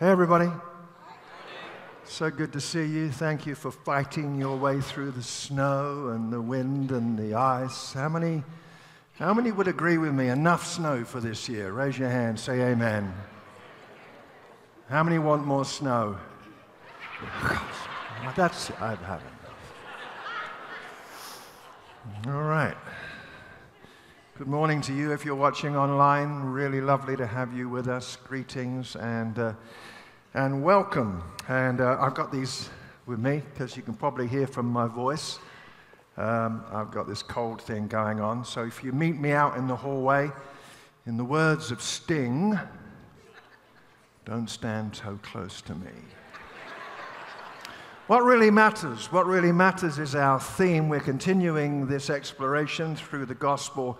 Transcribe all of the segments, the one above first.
Hey, everybody. So good to see you. Thank you for fighting your way through the snow and the wind and the ice. How many, how many would agree with me? Enough snow for this year? Raise your hand. Say amen. How many want more snow? That's, I've had enough. All right. Good morning to you if you're watching online. Really lovely to have you with us. Greetings and, uh, and welcome. And uh, I've got these with me because you can probably hear from my voice. Um, I've got this cold thing going on. So if you meet me out in the hallway, in the words of Sting, don't stand so close to me. What really matters? What really matters is our theme. We're continuing this exploration through the Gospel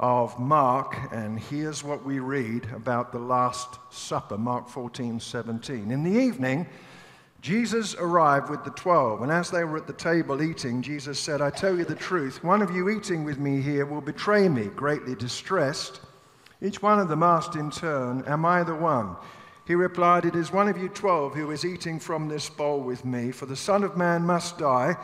of Mark, and here's what we read about the Last Supper, Mark 14, 17. In the evening, Jesus arrived with the twelve, and as they were at the table eating, Jesus said, I tell you the truth, one of you eating with me here will betray me, greatly distressed. Each one of them asked in turn, Am I the one? He replied, It is one of you twelve who is eating from this bowl with me, for the Son of Man must die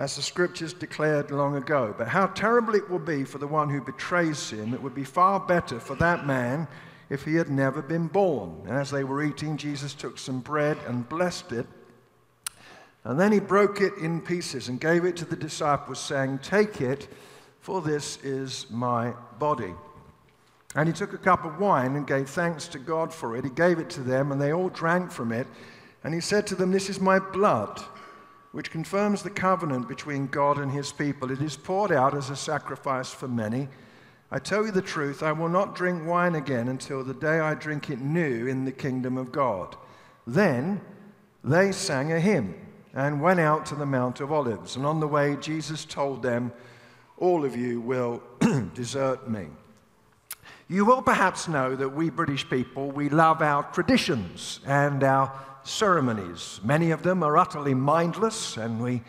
as the scriptures declared long ago. But how terrible it will be for the one who betrays him. It would be far better for that man if he had never been born. And as they were eating, Jesus took some bread and blessed it. And then he broke it in pieces and gave it to the disciples, saying, Take it, for this is my body. And he took a cup of wine and gave thanks to God for it. He gave it to them, and they all drank from it. And he said to them, This is my blood which confirms the covenant between God and his people. It is poured out as a sacrifice for many. I tell you the truth, I will not drink wine again until the day I drink it new in the kingdom of God. Then they sang a hymn and went out to the Mount of Olives. And on the way, Jesus told them, All of you will desert me. You will perhaps know that we British people, we love our traditions and our ceremonies. Many of them are utterly mindless, and we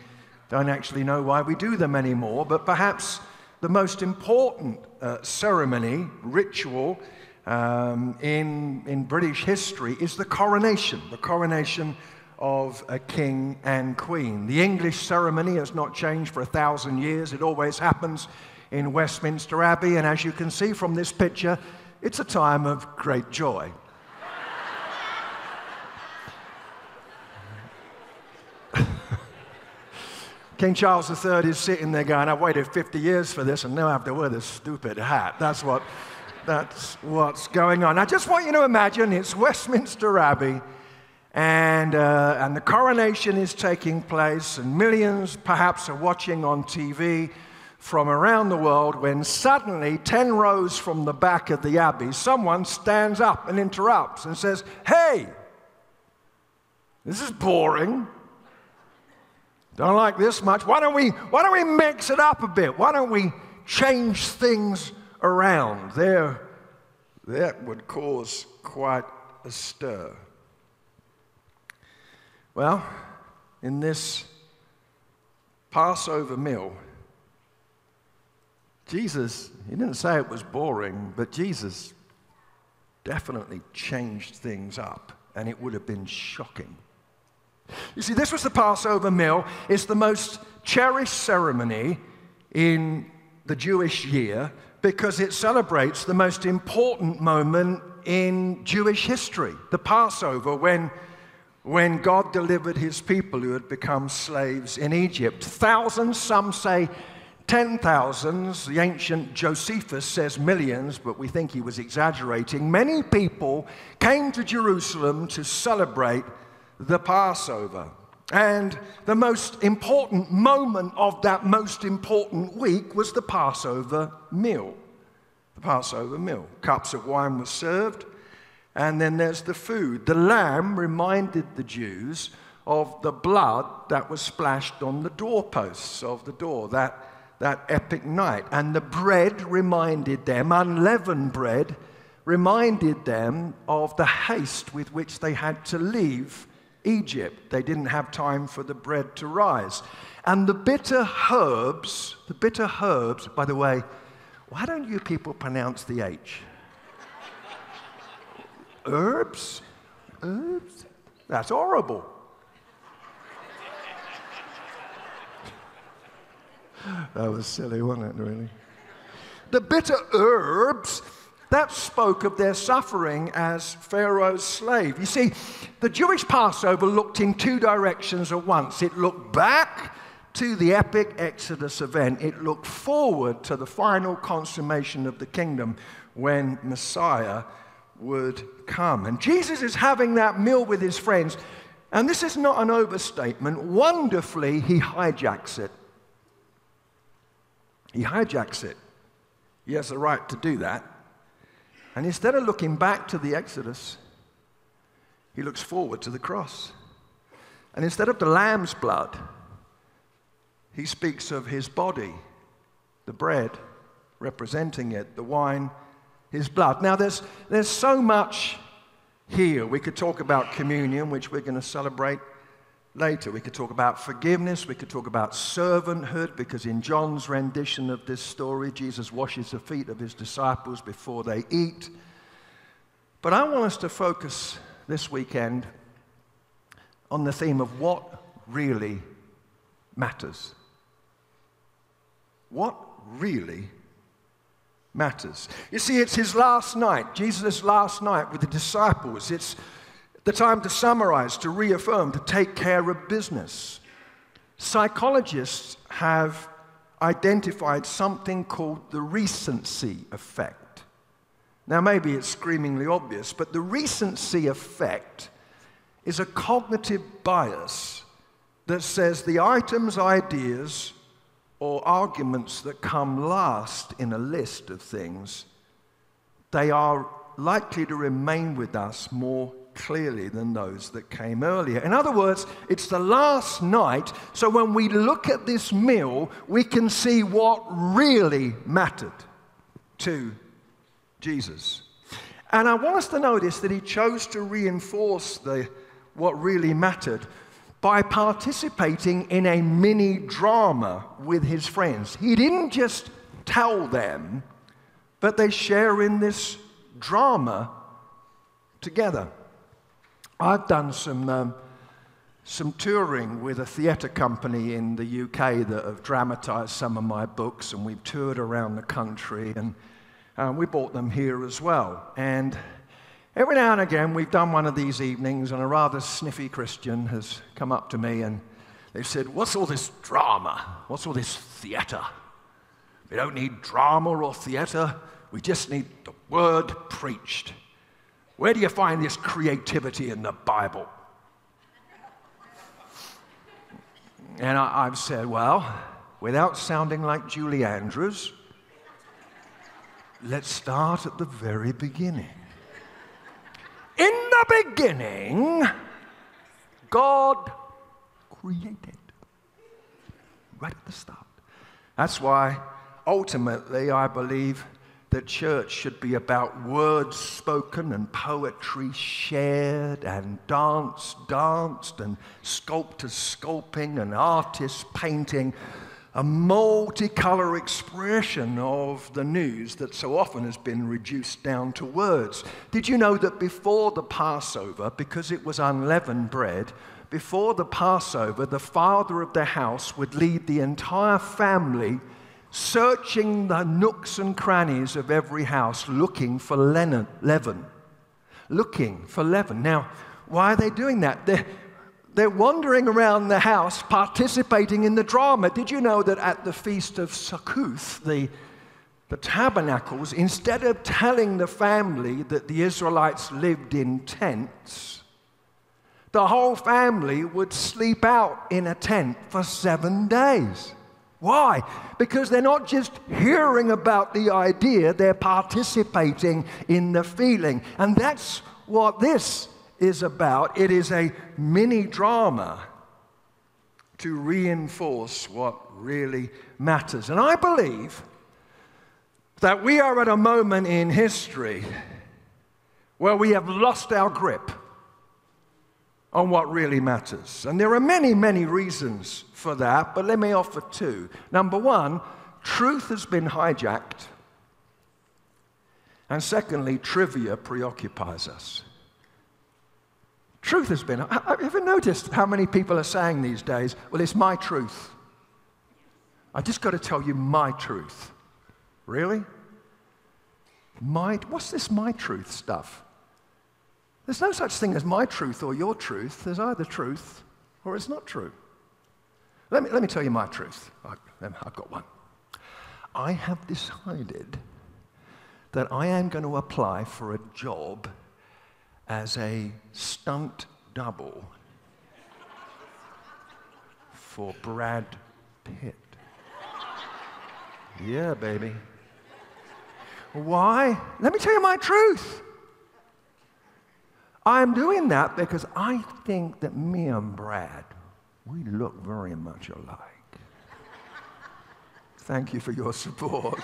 don't actually know why we do them anymore. But perhaps the most important uh, ceremony, ritual um, in, in British history is the coronation, the coronation of a king and queen. The English ceremony has not changed for a thousand years, it always happens in Westminster Abbey, and as you can see from this picture, it's a time of great joy. King Charles III is sitting there going, I've waited 50 years for this and now I have to wear this stupid hat. That's, what, that's what's going on. I just want you to imagine it's Westminster Abbey and, uh, and the coronation is taking place and millions perhaps are watching on TV from around the world when suddenly, 10 rows from the back of the Abbey, someone stands up and interrupts and says, Hey, this is boring. Don't like this much. Why don't we, why don't we mix it up a bit? Why don't we change things around? There, that would cause quite a stir. Well, in this Passover meal, Jesus, he didn't say it was boring, but Jesus definitely changed things up, and it would have been shocking. You see, this was the Passover meal. It's the most cherished ceremony in the Jewish year because it celebrates the most important moment in Jewish history the Passover, when, when God delivered his people who had become slaves in Egypt. Thousands, some say ten thousands. The ancient Josephus says millions, but we think he was exaggerating. Many people came to Jerusalem to celebrate the Passover. And the most important moment of that most important week was the Passover meal. The Passover meal. Cups of wine were served, and then there's the food. The lamb reminded the Jews of the blood that was splashed on the doorposts of the door that, that epic night. And the bread reminded them, unleavened bread, reminded them of the haste with which they had to leave Egypt. They didn't have time for the bread to rise. And the bitter herbs, the bitter herbs, by the way, why don't you people pronounce the H? Herbs? herbs? That's horrible. that was silly, wasn't it, really? The bitter herbs that spoke of their suffering as Pharaoh's slave. You see, the Jewish Passover looked in two directions at once. It looked back to the epic Exodus event, it looked forward to the final consummation of the kingdom when Messiah would come. And Jesus is having that meal with his friends. And this is not an overstatement. Wonderfully, he hijacks it. He hijacks it. He has the right to do that. And instead of looking back to the Exodus, he looks forward to the cross. And instead of the lamb's blood, he speaks of his body, the bread representing it, the wine, his blood. Now, there's, there's so much here. We could talk about communion, which we're going to celebrate later. We could talk about forgiveness. We could talk about servanthood, because in John's rendition of this story, Jesus washes the feet of his disciples before they eat. But I want us to focus this weekend on the theme of what really matters. What really matters? You see, it's his last night, Jesus' last night with the disciples. It's the time to summarize, to reaffirm, to take care of business. Psychologists have identified something called the recency effect. Now, maybe it's screamingly obvious, but the recency effect is a cognitive bias that says the items, ideas, or arguments that come last in a list of things, they are likely to remain with us more clearly than those that came earlier. In other words, it's the last night, so when we look at this meal, we can see what really mattered to Jesus. And I want us to notice that he chose to reinforce the, what really mattered by participating in a mini drama with his friends. He didn't just tell them, but they share in this drama together. I've done some, um, some touring with a theatre company in the UK that have dramatised some of my books, and we've toured around the country, and uh, we brought them here as well. And every now and again, we've done one of these evenings, and a rather sniffy Christian has come up to me and they've said, What's all this drama? What's all this theatre? We don't need drama or theatre, we just need the word preached. Where do you find this creativity in the Bible? And I, have said, well, without sounding like Julie Andrews, let's start at the very beginning. In the beginning, God created. Right at the start. That's why ultimately I believe that church should be about words spoken and poetry shared and dance danced and sculptors sculpting and artists painting a multicolor expression of the news that so often has been reduced down to words. Did you know that before the Passover, because it was unleavened bread, before the Passover, the father of the house would lead the entire family searching the nooks and crannies of every house, looking for leaven. Looking for leaven. Now, why are they doing that? They're, they're wandering around the house, participating in the drama. Did you know that at the Feast of Succoth, the, the tabernacles, instead of telling the family that the Israelites lived in tents, the whole family would sleep out in a tent for seven days. Why? Because they're not just hearing about the idea, they're participating in the feeling. And that's what this is about. It is a mini drama to reinforce what really matters. And I believe that we are at a moment in history where we have lost our grip on what really matters. And there are many, many reasons for that, but let me offer two. Number one, truth has been hijacked. And secondly, trivia preoccupies us. Truth has been. Have you ever noticed how many people are saying these days, well, it's my truth? I just got to tell you my truth. Really? My, what's this my truth stuff? There's no such thing as my truth or your truth. There's either truth or it's not true. Let me, let me tell you my truth. I, um, I've got one. I have decided that I am going to apply for a job as a stunt double for Brad Pitt. Yeah, baby. Why? Let me tell you my truth. I'm doing that because I think that me and Brad, we look very much alike. Thank you for your support.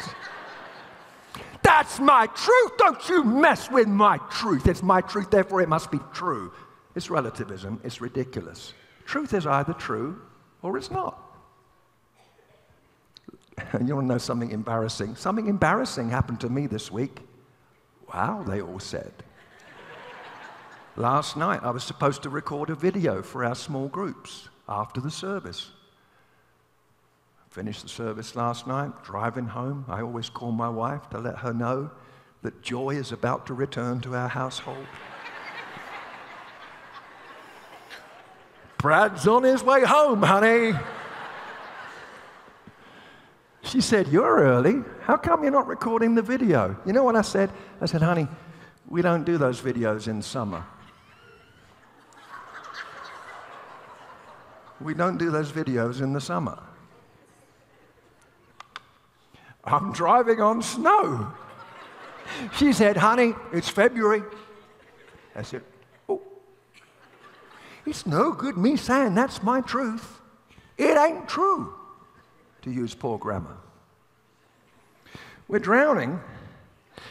That's my truth. Don't you mess with my truth. It's my truth, therefore it must be true. It's relativism. It's ridiculous. Truth is either true or it's not. And you want to know something embarrassing? Something embarrassing happened to me this week. Wow, they all said. Last night, I was supposed to record a video for our small groups after the service. Finished the service last night, driving home. I always call my wife to let her know that joy is about to return to our household. Brad's on his way home, honey. She said, You're early. How come you're not recording the video? You know what I said? I said, Honey, we don't do those videos in summer. We don't do those videos in the summer. I'm driving on snow. She said, Honey, it's February. I said, Oh, it's no good me saying that's my truth. It ain't true, to use poor grammar. We're drowning.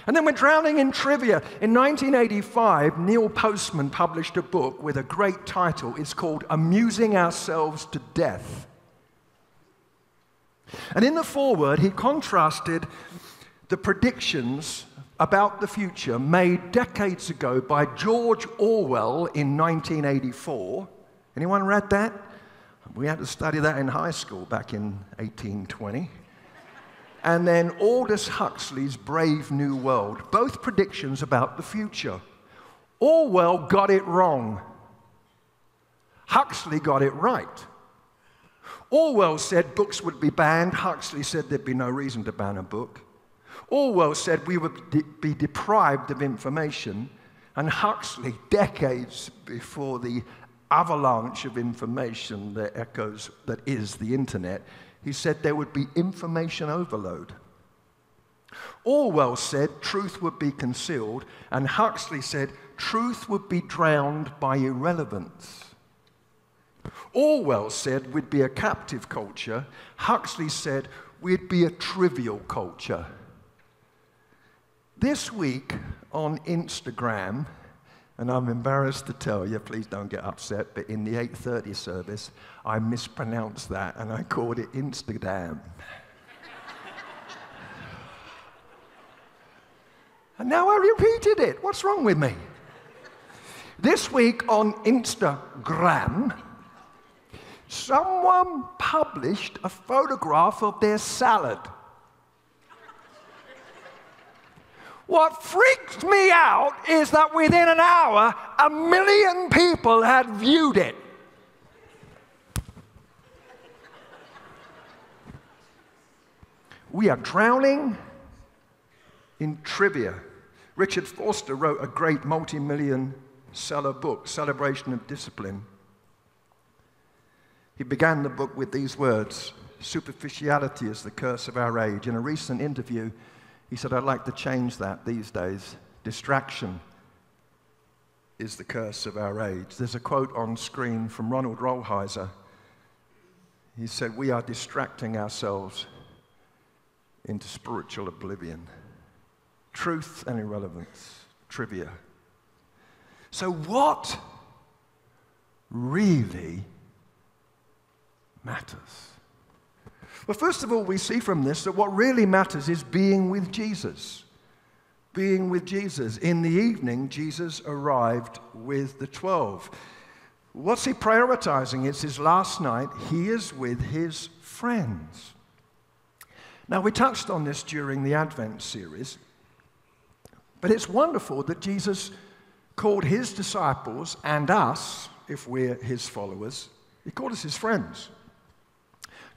And then we're drowning in trivia. In 1985, Neil Postman published a book with a great title. It's called Amusing Ourselves to Death. And in the foreword, he contrasted the predictions about the future made decades ago by George Orwell in 1984. Anyone read that? We had to study that in high school back in 1820. And then Aldous Huxley's Brave New World, both predictions about the future. Orwell got it wrong. Huxley got it right. Orwell said books would be banned. Huxley said there'd be no reason to ban a book. Orwell said we would de- be deprived of information. And Huxley, decades before the avalanche of information that echoes, that is the internet, he said there would be information overload. Orwell said truth would be concealed, and Huxley said truth would be drowned by irrelevance. Orwell said we'd be a captive culture. Huxley said we'd be a trivial culture. This week on Instagram, and I'm embarrassed to tell you, please don't get upset, but in the 8:30 service, I mispronounced that and I called it Instagram. and now I repeated it. What's wrong with me? This week on Instagram, someone published a photograph of their salad. What freaked me out is that within an hour, a million people had viewed it. We are drowning in trivia. Richard Foster wrote a great multi million seller book, Celebration of Discipline. He began the book with these words Superficiality is the curse of our age. In a recent interview, he said, I'd like to change that these days. Distraction is the curse of our age. There's a quote on screen from Ronald Rolheiser. He said, We are distracting ourselves into spiritual oblivion. Truth and irrelevance, trivia. So, what really matters? Well, first of all, we see from this that what really matters is being with Jesus. being with Jesus. In the evening, Jesus arrived with the 12. What's he prioritizing? It's his last night. He is with his friends. Now, we touched on this during the Advent series, but it's wonderful that Jesus called his disciples and us, if we're his followers, he called us his friends.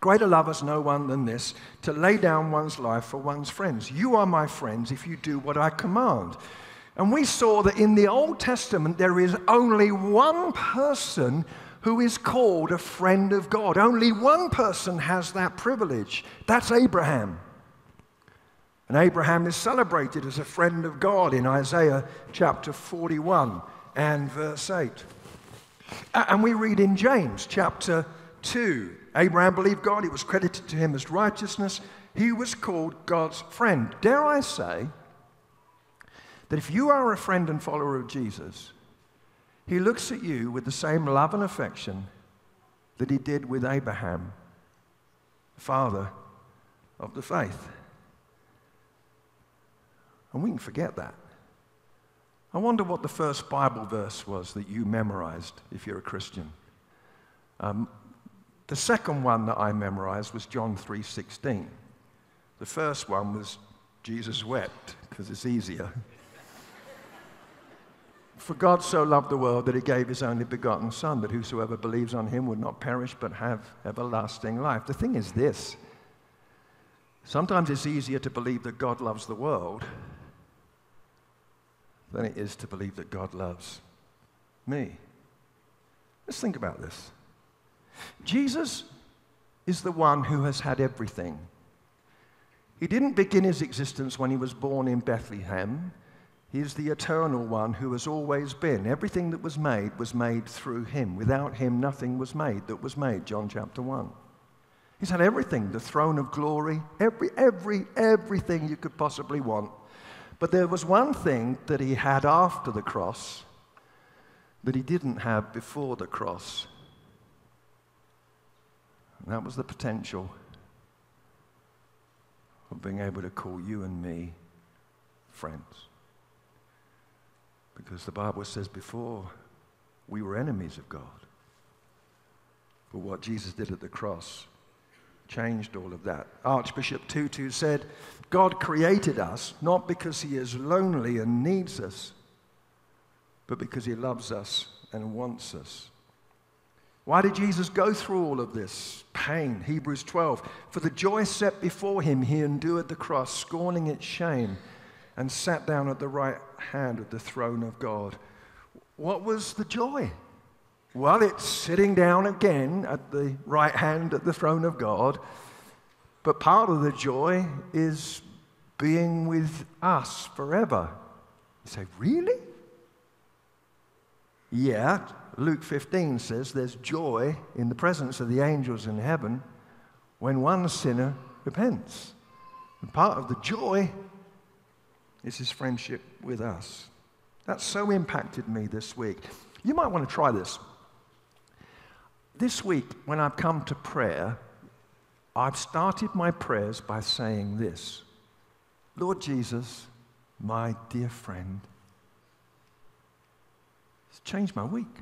Greater love has no one than this to lay down one's life for one's friends. You are my friends if you do what I command. And we saw that in the Old Testament there is only one person who is called a friend of God. Only one person has that privilege. That's Abraham. And Abraham is celebrated as a friend of God in Isaiah chapter 41 and verse 8. And we read in James chapter 2 Abraham believed God, it was credited to him as righteousness. He was called God's friend. Dare I say that if you are a friend and follower of Jesus, he looks at you with the same love and affection that he did with Abraham, father of the faith. And we can forget that. I wonder what the first Bible verse was that you memorized if you're a Christian. Um, the second one that I memorized was John 3:16. The first one was Jesus wept because it's easier. For God so loved the world that he gave his only begotten Son, that whosoever believes on him would not perish but have everlasting life. The thing is this sometimes it's easier to believe that God loves the world than it is to believe that God loves me. Let's think about this. Jesus is the one who has had everything. He didn't begin his existence when he was born in Bethlehem. He is the eternal one who has always been. Everything that was made was made through him. Without him, nothing was made that was made. John chapter 1. He's had everything the throne of glory, every, every, everything you could possibly want. But there was one thing that he had after the cross that he didn't have before the cross. That was the potential of being able to call you and me friends. Because the Bible says before we were enemies of God. But what Jesus did at the cross changed all of that. Archbishop Tutu said, God created us not because he is lonely and needs us, but because he loves us and wants us. Why did Jesus go through all of this pain? Hebrews 12. For the joy set before him, he endured the cross, scorning its shame and sat down at the right hand of the throne of God. What was the joy? Well, it's sitting down again at the right hand at the throne of God. But part of the joy is being with us forever. You say, really? Yeah, Luke 15 says there's joy in the presence of the angels in heaven when one sinner repents. And part of the joy is his friendship with us. That so impacted me this week. You might want to try this. This week, when I've come to prayer, I've started my prayers by saying this Lord Jesus, my dear friend, it's changed my week.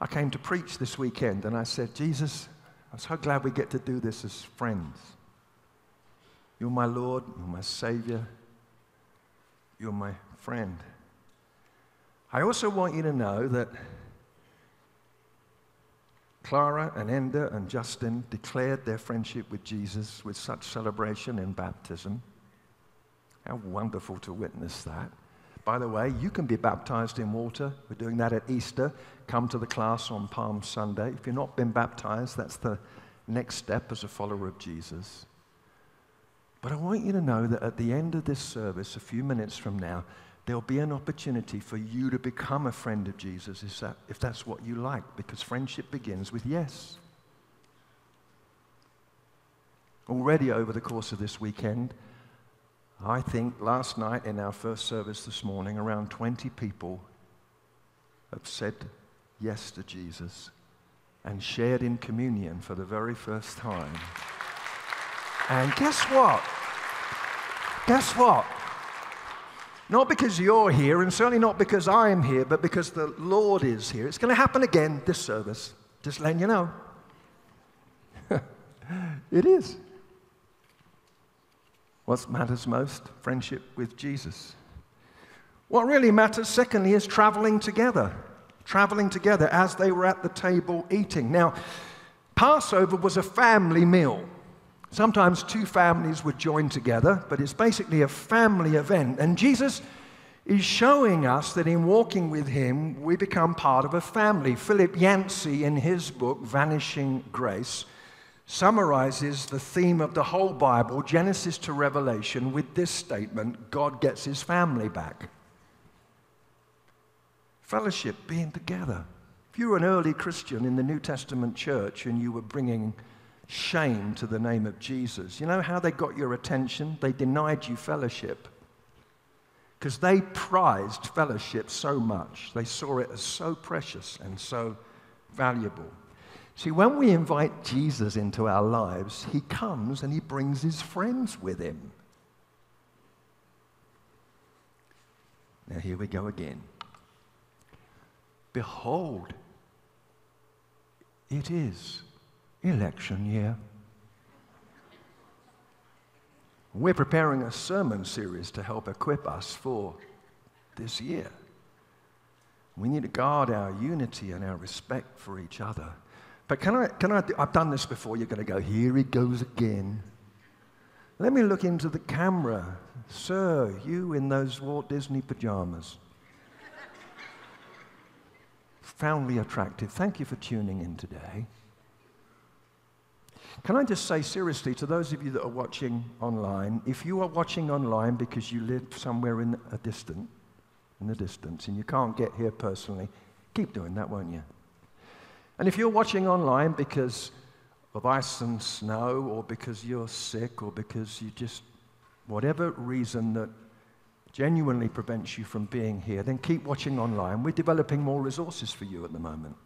I came to preach this weekend and I said, Jesus, I'm so glad we get to do this as friends. You're my Lord, you're my Savior, you're my friend. I also want you to know that Clara and Enda and Justin declared their friendship with Jesus with such celebration in baptism. How wonderful to witness that. By the way, you can be baptized in water. We're doing that at Easter. Come to the class on Palm Sunday. If you've not been baptized, that's the next step as a follower of Jesus. But I want you to know that at the end of this service, a few minutes from now, there'll be an opportunity for you to become a friend of Jesus if, that, if that's what you like, because friendship begins with yes. Already over the course of this weekend, I think last night in our first service this morning, around 20 people have said yes to Jesus and shared in communion for the very first time. And guess what? Guess what? Not because you're here, and certainly not because I'm here, but because the Lord is here. It's going to happen again this service. Just letting you know. it is. What matters most? Friendship with Jesus. What really matters, secondly, is traveling together. Traveling together as they were at the table eating. Now, Passover was a family meal. Sometimes two families would join together, but it's basically a family event. And Jesus is showing us that in walking with him, we become part of a family. Philip Yancey, in his book, Vanishing Grace, summarizes the theme of the whole Bible, Genesis to Revelation, with this statement God gets his family back. Fellowship, being together. If you were an early Christian in the New Testament church and you were bringing shame to the name of Jesus, you know how they got your attention? They denied you fellowship because they prized fellowship so much. They saw it as so precious and so valuable. See, when we invite Jesus into our lives, he comes and he brings his friends with him. Now, here we go again. Behold, it is election year. We're preparing a sermon series to help equip us for this year. We need to guard our unity and our respect for each other. But can I, can I, I've done this before. You're going to go, here he goes again. Let me look into the camera. Sir, you in those Walt Disney pajamas. Profoundly attractive. Thank you for tuning in today. Can I just say seriously to those of you that are watching online, if you are watching online because you live somewhere in a distant, in the distance, and you can't get here personally, keep doing that, won't you? And if you're watching online because of ice and snow, or because you're sick, or because you just, whatever reason that genuinely prevents you from being here, then keep watching online. We're developing more resources for you at the moment.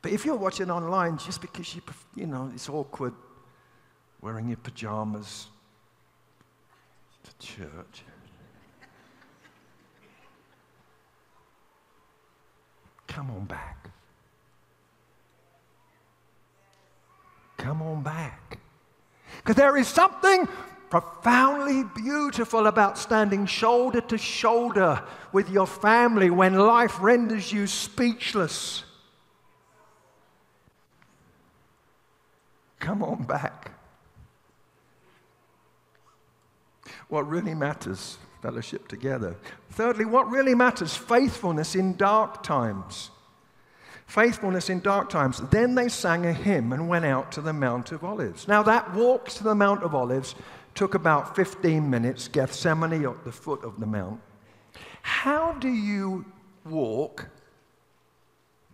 But if you're watching online just because you, you know, it's awkward wearing your pajamas to church, come on back. come on back. Because there is something profoundly beautiful about standing shoulder to shoulder with your family when life renders you speechless. Come on back. What really matters, fellowship together. Thirdly, what really matters, faithfulness in dark times faithfulness in dark times. Then they sang a hymn and went out to the Mount of Olives. Now, that walk to the Mount of Olives took about 15 minutes, Gethsemane at the foot of the mount. How do you walk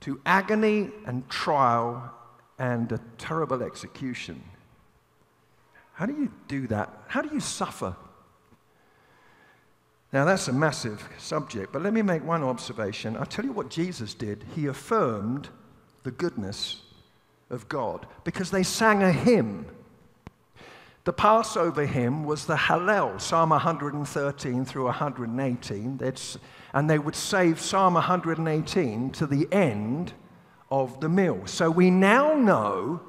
to agony and trial and a terrible execution? How do you do that? How do you suffer? Now, that's a massive subject, but let me make one observation. I'll tell you what Jesus did. He affirmed the goodness of God because they sang a hymn. The Passover hymn was the Hallel, Psalm 113 through 118. and they would save Psalm 118 to the end of the meal. So we now know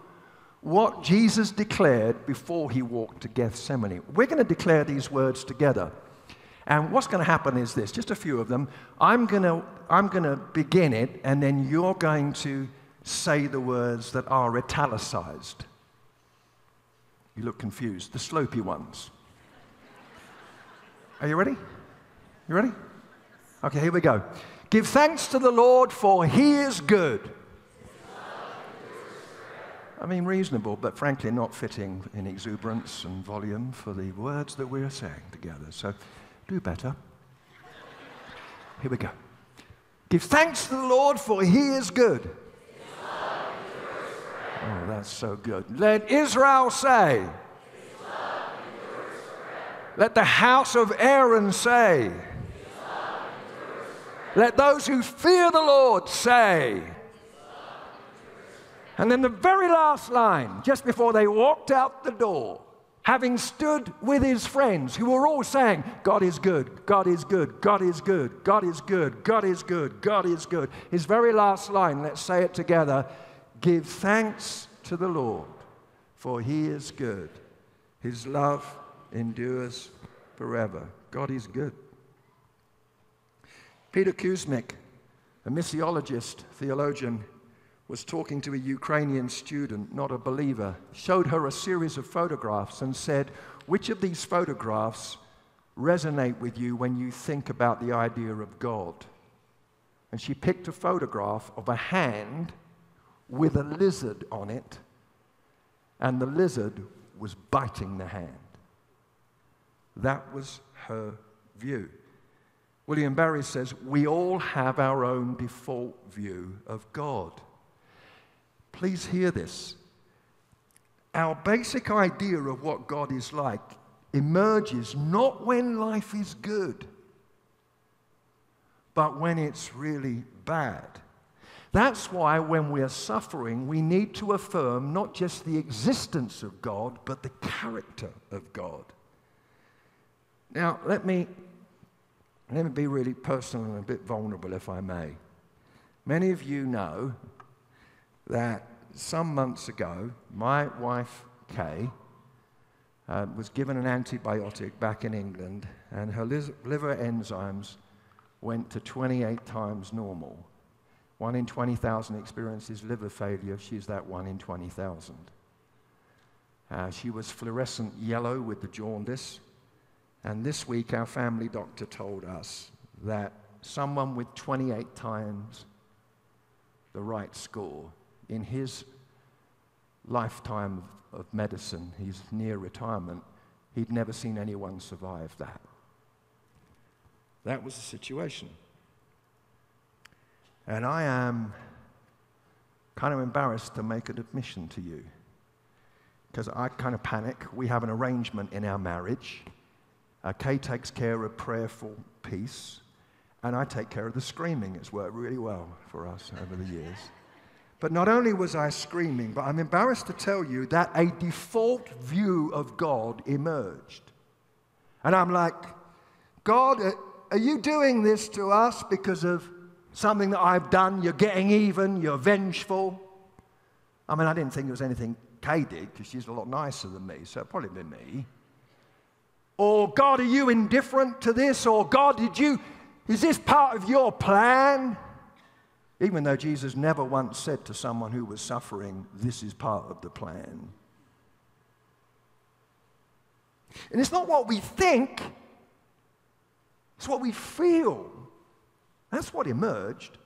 what Jesus declared before he walked to Gethsemane. We're going to declare these words together. And what's going to happen is this just a few of them. I'm going to, I'm going to begin it, and then you're going to say the words that are italicized. You look confused. The slopey ones. Are you ready? You ready? Okay, here we go. Give thanks to the Lord, for he is good. I mean, reasonable, but frankly not fitting in exuberance and volume for the words that we're saying together. So do better. Here we go. Give thanks to the Lord, for he is good. Oh, that's so good. Let Israel say, Let the house of Aaron say, Let those who fear the Lord say. And then the very last line, just before they walked out the door, having stood with his friends who were all saying, God is good, God is good, God is good, God is good, God is good, God is good. His very last line, let's say it together give thanks to the Lord, for he is good. His love endures forever. God is good. Peter Kuzmič, a missiologist, theologian, was talking to a Ukrainian student, not a believer, showed her a series of photographs and said, Which of these photographs resonate with you when you think about the idea of God? And she picked a photograph of a hand with a lizard on it, and the lizard was biting the hand. That was her view. William Barry says, We all have our own default view of God. Please hear this. Our basic idea of what God is like emerges not when life is good, but when it's really bad. That's why, when we're suffering, we need to affirm not just the existence of God, but the character of God. Now, let me, let me be really personal and a bit vulnerable, if I may. Many of you know that some months ago, my wife, Kay, uh, was given an antibiotic back in England, and her liver enzymes went to 28 times normal. One in 20,000 experiences liver failure. She's that one in 20,000. Uh, she was fluorescent yellow with the jaundice. And this week, our family doctor told us that someone with 28 times the right score in his lifetime of medicine, he's near retirement, he'd never seen anyone survive that. That was the situation. And I am kind of embarrassed to make an admission to you because I kind of panic. We have an arrangement in our marriage. Uh, Kay takes care of prayerful peace, and I take care of the screaming. It's worked really well for us over the years. But not only was I screaming, but I'm embarrassed to tell you that a default view of God emerged. And I'm like, God, are you doing this to us because of something that I've done? You're getting even, you're vengeful. I mean, I didn't think it was anything Kay did because she's a lot nicer than me, so it'd probably been me. Or, God, are you indifferent to this? Or, God, did you, is this part of your plan? Even though Jesus never once said to someone who was suffering, This is part of the plan. And it's not what we think, it's what we feel. That's what emerged.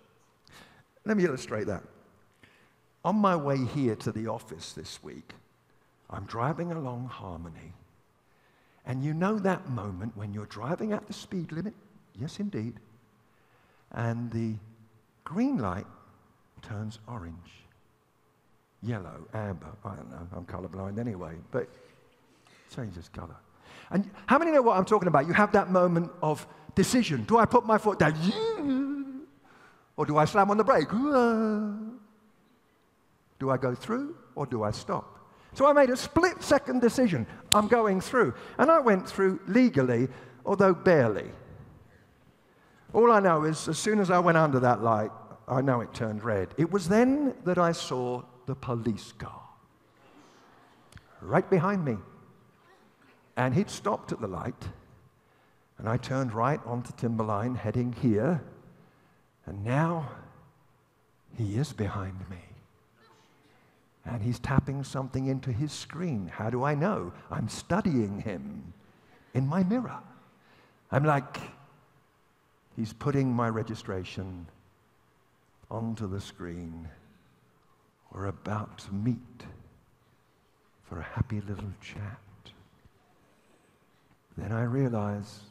Let me illustrate that. On my way here to the office this week, I'm driving along Harmony. And you know that moment when you're driving at the speed limit? Yes, indeed. And the Green light turns orange, yellow, amber. I don't know. I'm colorblind anyway, but changes color. And how many know what I'm talking about? You have that moment of decision. Do I put my foot down? Or do I slam on the brake? Do I go through or do I stop? So I made a split second decision. I'm going through. And I went through legally, although barely. All I know is as soon as I went under that light, I know it turned red. It was then that I saw the police car right behind me. And he'd stopped at the light. And I turned right onto Timberline, heading here. And now he is behind me. And he's tapping something into his screen. How do I know? I'm studying him in my mirror. I'm like, He's putting my registration onto the screen. We're about to meet for a happy little chat. Then I realize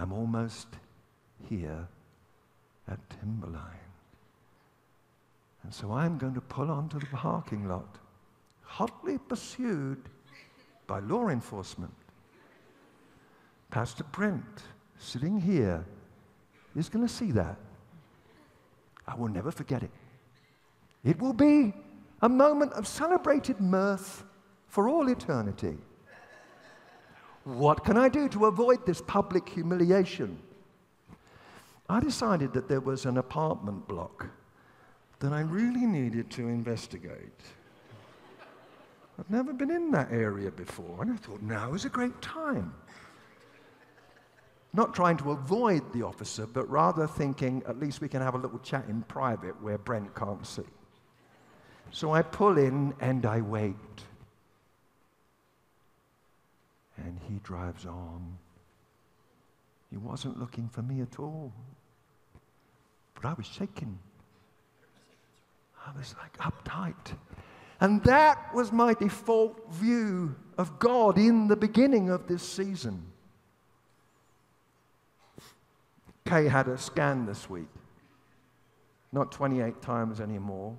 I'm almost here at Timberline. And so I'm going to pull onto the parking lot, hotly pursued by law enforcement. Pastor Brent, sitting here is going to see that. I will never forget it. It will be a moment of celebrated mirth for all eternity. What can I do to avoid this public humiliation? I decided that there was an apartment block that I really needed to investigate. I've never been in that area before, and I thought now is a great time. Not trying to avoid the officer, but rather thinking at least we can have a little chat in private where Brent can't see. So I pull in and I wait. And he drives on. He wasn't looking for me at all. But I was shaking. I was like uptight. And that was my default view of God in the beginning of this season. Kay had a scan this week. Not 28 times anymore,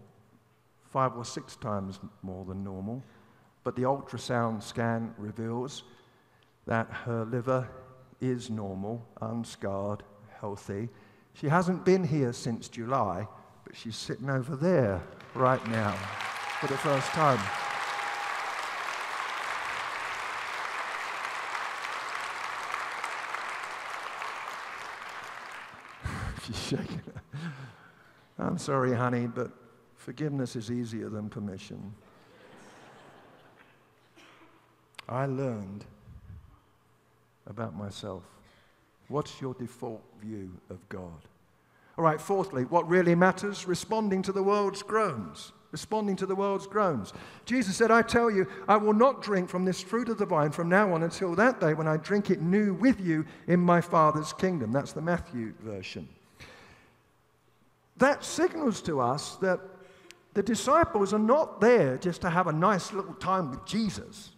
five or six times more than normal. But the ultrasound scan reveals that her liver is normal, unscarred, healthy. She hasn't been here since July, but she's sitting over there right now for the first time. she's shaking. I'm sorry, honey, but forgiveness is easier than permission. I learned about myself. What's your default view of God? All right, fourthly, what really matters? Responding to the world's groans. Responding to the world's groans. Jesus said, I tell you, I will not drink from this fruit of the vine from now on until that day when I drink it new with you in my Father's kingdom. That's the Matthew version. That signals to us that the disciples are not there just to have a nice little time with Jesus.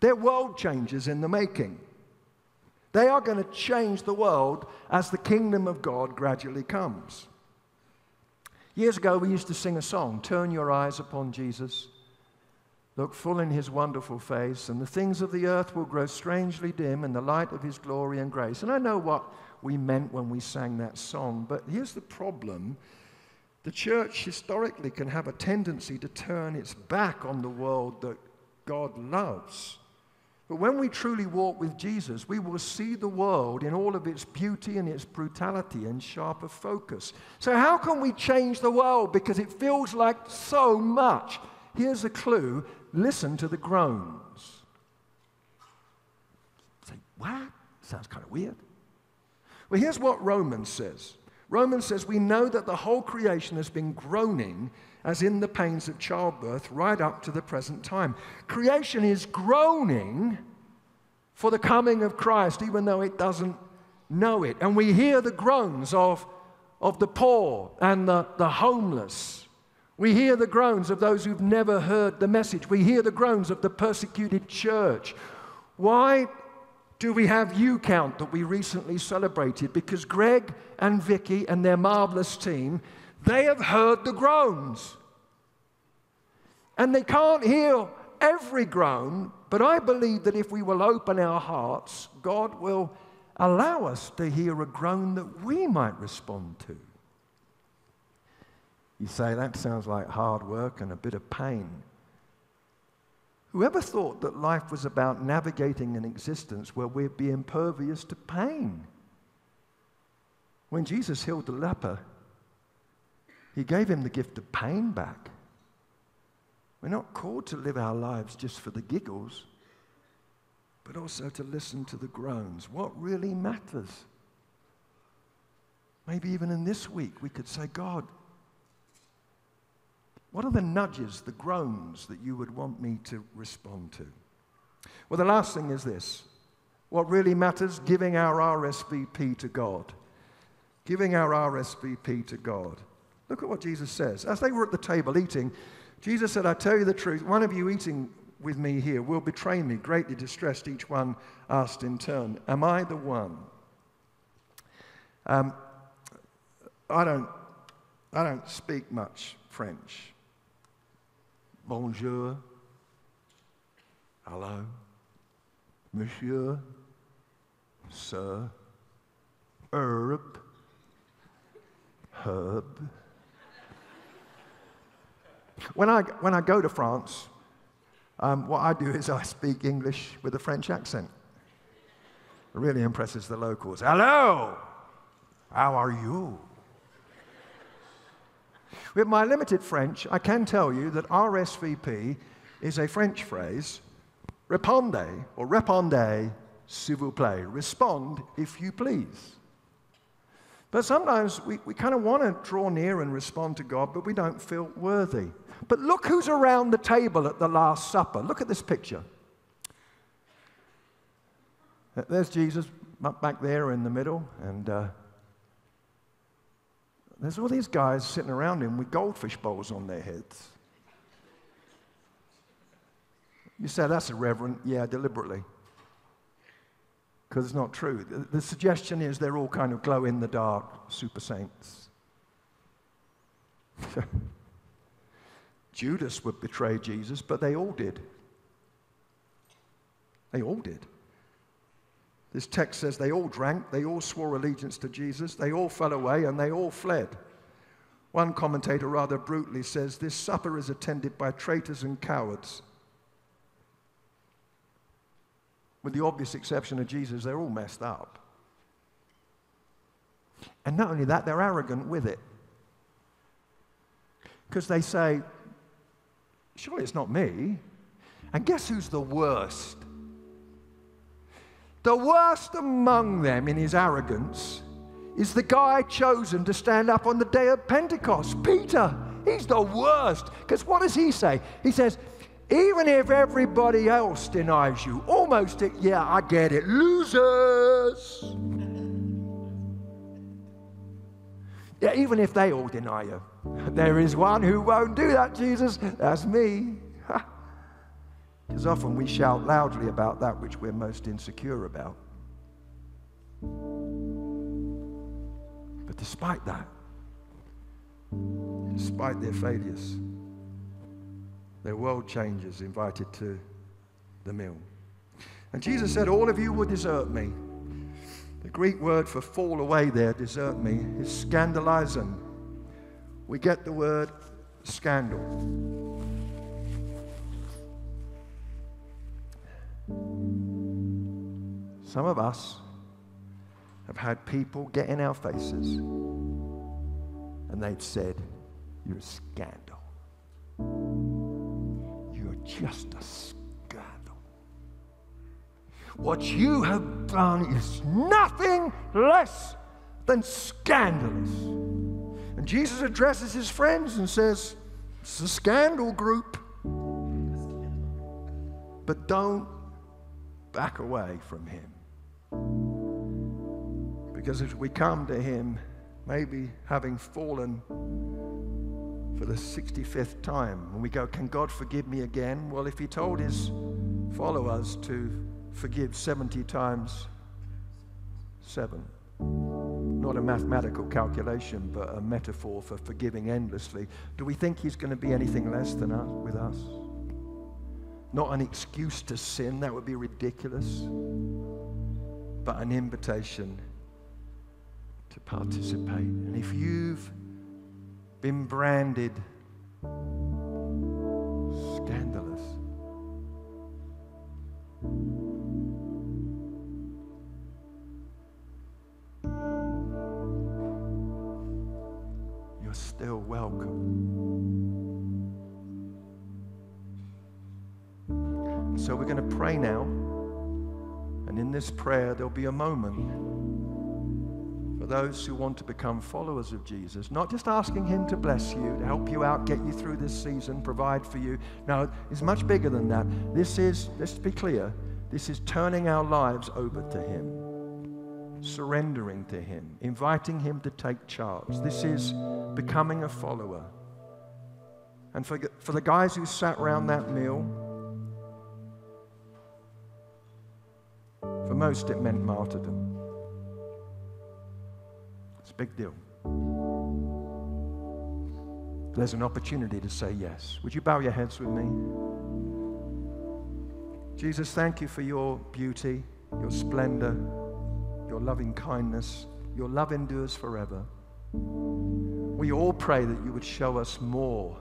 They're world changers in the making. They are going to change the world as the kingdom of God gradually comes. Years ago, we used to sing a song Turn your eyes upon Jesus, look full in his wonderful face, and the things of the earth will grow strangely dim in the light of his glory and grace. And I know what we meant when we sang that song, but here's the problem. The church historically can have a tendency to turn its back on the world that God loves. But when we truly walk with Jesus, we will see the world in all of its beauty and its brutality and sharper focus. So, how can we change the world? Because it feels like so much. Here's a clue listen to the groans. Say, what? Sounds kind of weird. Well, here's what Romans says Romans says, We know that the whole creation has been groaning as in the pains of childbirth, right up to the present time. Creation is groaning for the coming of Christ, even though it doesn't know it. And we hear the groans of, of the poor and the, the homeless. We hear the groans of those who've never heard the message. We hear the groans of the persecuted church. Why do we have You Count that we recently celebrated? Because Greg and Vicky and their marvelous team they have heard the groans. And they can't hear every groan, but I believe that if we will open our hearts, God will allow us to hear a groan that we might respond to. You say, that sounds like hard work and a bit of pain. Whoever thought that life was about navigating an existence where we'd be impervious to pain? When Jesus healed the leper, he gave him the gift of pain back. We're not called to live our lives just for the giggles, but also to listen to the groans. What really matters? Maybe even in this week, we could say, God, what are the nudges, the groans that you would want me to respond to? Well, the last thing is this what really matters? Giving our RSVP to God. Giving our RSVP to God. Look at what Jesus says. As they were at the table eating, Jesus said, I tell you the truth, one of you eating with me here will betray me. Greatly distressed, each one asked in turn, Am I the one? Um, I, don't, I don't speak much French. Bonjour. Hello. Monsieur. Sir. Herb. Herb. When I, when I go to France, um, what I do is I speak English with a French accent. It really impresses the locals. Hello! How are you? With my limited French, I can tell you that RSVP is a French phrase, répondez or répondez, s'il vous plaît. Respond if you please. But sometimes we, we kind of want to draw near and respond to God, but we don't feel worthy. But look who's around the table at the Last Supper. Look at this picture. There's Jesus back there in the middle, and uh, there's all these guys sitting around him with goldfish bowls on their heads. You say that's irreverent. Yeah, deliberately. Because it's not true. The, the suggestion is they're all kind of glow in the dark super saints. Judas would betray Jesus, but they all did. They all did. This text says they all drank, they all swore allegiance to Jesus, they all fell away, and they all fled. One commentator rather brutally says this supper is attended by traitors and cowards. With the obvious exception of Jesus, they're all messed up. And not only that, they're arrogant with it. Because they say, surely it's not me. And guess who's the worst? The worst among them in his arrogance is the guy chosen to stand up on the day of Pentecost, Peter. He's the worst. Because what does he say? He says, even if everybody else denies you, almost, yeah, I get it, losers. Yeah, even if they all deny you, there is one who won't do that, Jesus. That's me. Because often we shout loudly about that which we're most insecure about. But despite that, despite their failures, their world changers invited to the meal. And Jesus said, All of you will desert me. The Greek word for fall away there, desert me, is scandalizing. We get the word scandal. Some of us have had people get in our faces and they've said, You're a scandal. Just a scandal. What you have done is nothing less than scandalous. And Jesus addresses his friends and says, It's a scandal group. But don't back away from him. Because as we come to Him, maybe having fallen for the 65th time, and we go, Can God forgive me again? Well, if He told His followers to forgive 70 times 7, not a mathematical calculation, but a metaphor for forgiving endlessly, do we think He's going to be anything less than us with us? Not an excuse to sin, that would be ridiculous, but an invitation to participate. And if you've been branded scandalous, you're still welcome. So we're going to pray now. And in this prayer, there'll be a moment those who want to become followers of Jesus, not just asking Him to bless you, to help you out, get you through this season, provide for you. No, it's much bigger than that. This is, let's be clear, this is turning our lives over to Him, surrendering to Him, inviting Him to take charge. This is becoming a follower. And for, for the guys who sat around that meal, for most it meant martyrdom. It's a big deal. There's an opportunity to say yes. Would you bow your heads with me? Jesus, thank you for your beauty, your splendor, your loving kindness. Your love endures forever. We all pray that you would show us more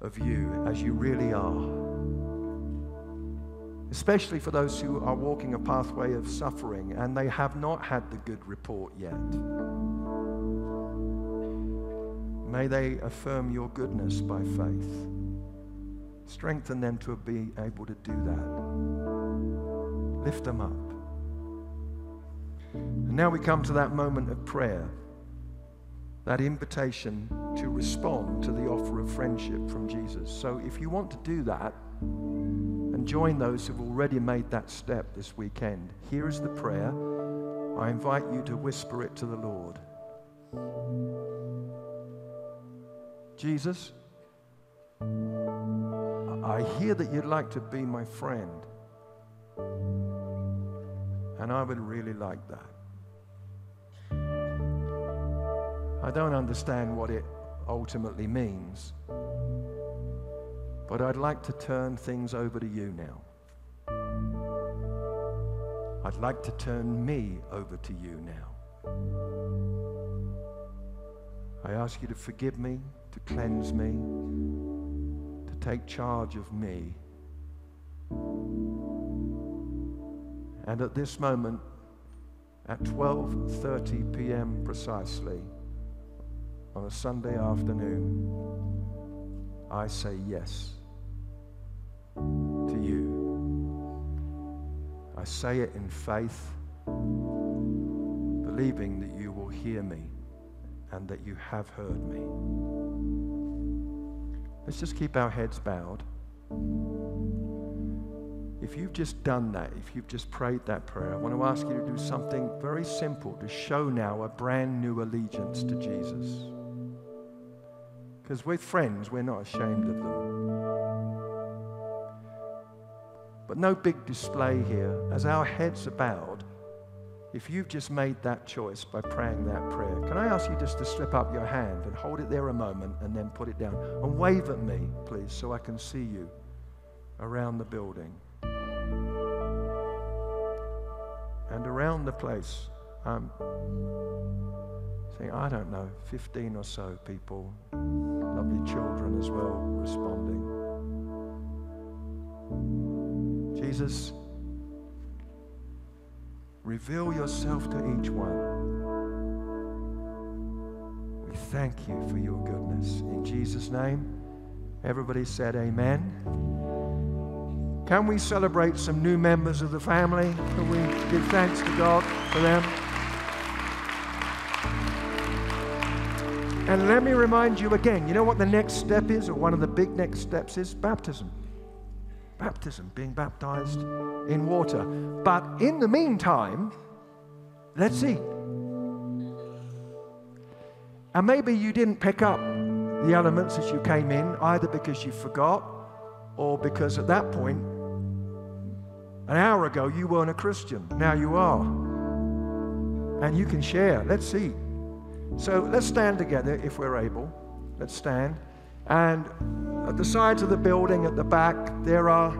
of you as you really are. Especially for those who are walking a pathway of suffering and they have not had the good report yet. May they affirm your goodness by faith. Strengthen them to be able to do that. Lift them up. And now we come to that moment of prayer, that invitation to respond to the offer of friendship from Jesus. So if you want to do that join those who've already made that step this weekend, here is the prayer. I invite you to whisper it to the Lord. Jesus, I hear that you'd like to be my friend. And I would really like that. I don't understand what it ultimately means, but I'd like to turn things over to you now. I'd like to turn me over to you now. I ask you to forgive me, to cleanse me, to take charge of me. And at this moment, at 12:30 p.m. precisely, on a Sunday afternoon, I say yes to you. I say it in faith, believing that you will hear me and that you have heard me. Let's just keep our heads bowed. If you've just done that, if you've just prayed that prayer, I want to ask you to do something very simple to show now a brand new allegiance to Jesus. Because with friends, we're not ashamed of them. But no big display here. As our heads are bowed, if you've just made that choice by praying that prayer, can I ask you just to slip up your hand and hold it there a moment and then put it down? And wave at me, please, so I can see you around the building. And around the place, um, I'm saying, I don't know, 15 or so people, lovely children as well, responding. Jesus, Reveal yourself to each one. We thank you for your goodness. In Jesus' name, everybody said amen. Can we celebrate some new members of the family? Can we give thanks to God for them? And let me remind you again you know what the next step is, or one of the big next steps is? Baptism baptism, being baptized in water. But in the meantime, let's see. And maybe you didn't pick up the elements as you came in, either because you forgot or because at that point, an hour ago, you weren't a Christian. Now you are. And you can share. Let's see. So let's stand together if we're able. Let's stand. And at the sides of the building at the back, there are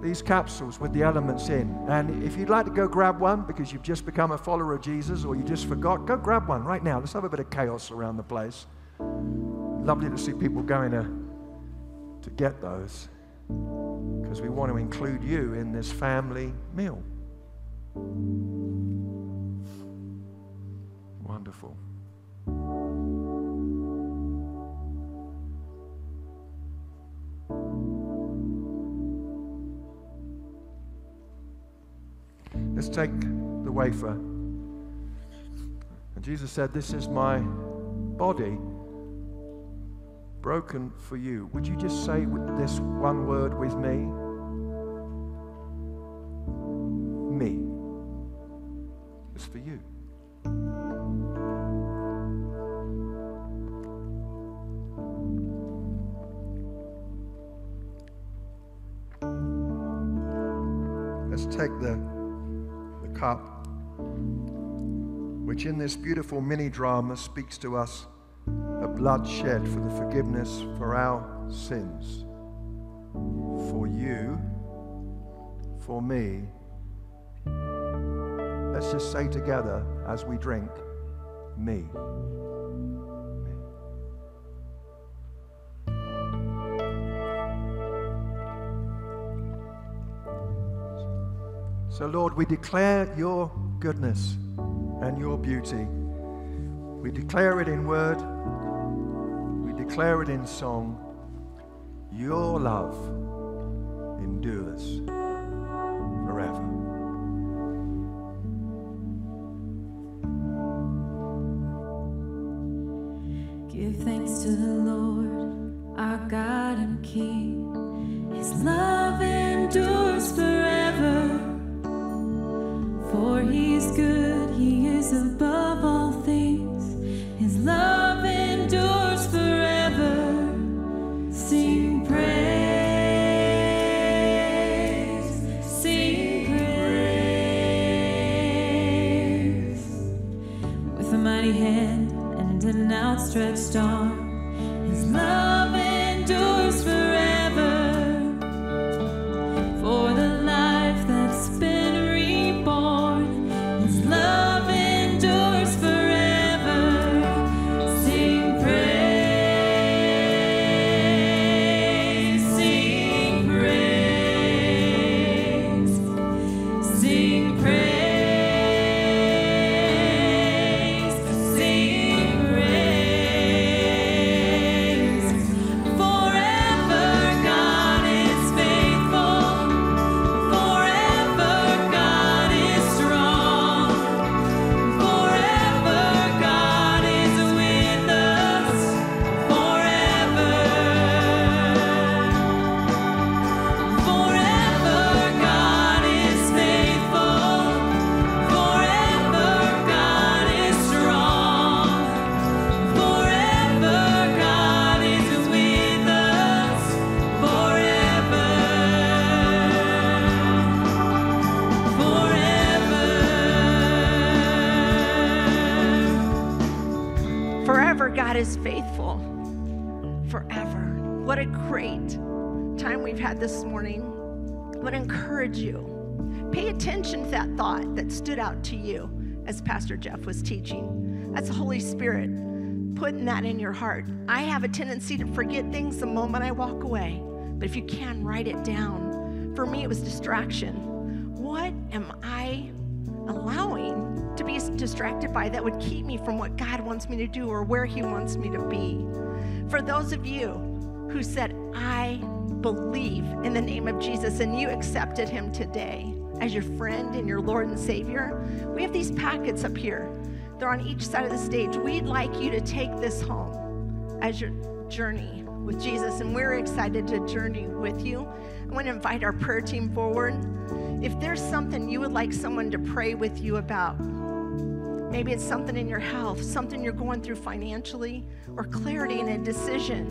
these capsules with the elements in. And if you'd like to go grab one because you've just become a follower of Jesus or you just forgot, go grab one right now. Let's have a bit of chaos around the place. Lovely to see people going to, to get those because we want to include you in this family meal. Wonderful. Let's take the wafer. And Jesus said, This is my body broken for you. Would you just say this one word with me? Which in this beautiful mini drama speaks to us of blood shed for the forgiveness for our sins. For you, for me. Let's just say together as we drink, me. So, Lord, we declare your goodness and your beauty. We declare it in word, we declare it in song. Your love endures great time we've had this morning. I would encourage you. Pay attention to that thought that stood out to you as Pastor Jeff was teaching. That's the Holy Spirit putting that in your heart. I have a tendency to forget things the moment I walk away, but if you can, write it down. For me, it was distraction. What am I allowing to be distracted by that would keep me from what God wants me to do or where He wants me to be. For those of you who said, I believe in the name of Jesus, and you accepted Him today as your friend and your Lord and Savior, we have these packets up here. They're on each side of the stage. We'd like you to take this home as your journey with Jesus, and we're excited to journey with you. I want to invite our prayer team forward. If there's something you would like someone to pray with you about, maybe it's something in your health, something you're going through financially, or clarity in a decision,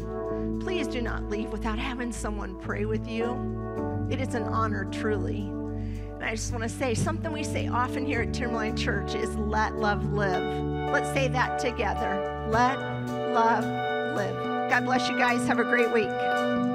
please do not leave without having someone pray with you. It is an honor, truly. And I just want to say something we say often here at Timberline Church is let love live. Let's say that together. Let love live. God bless you guys. Have a great week.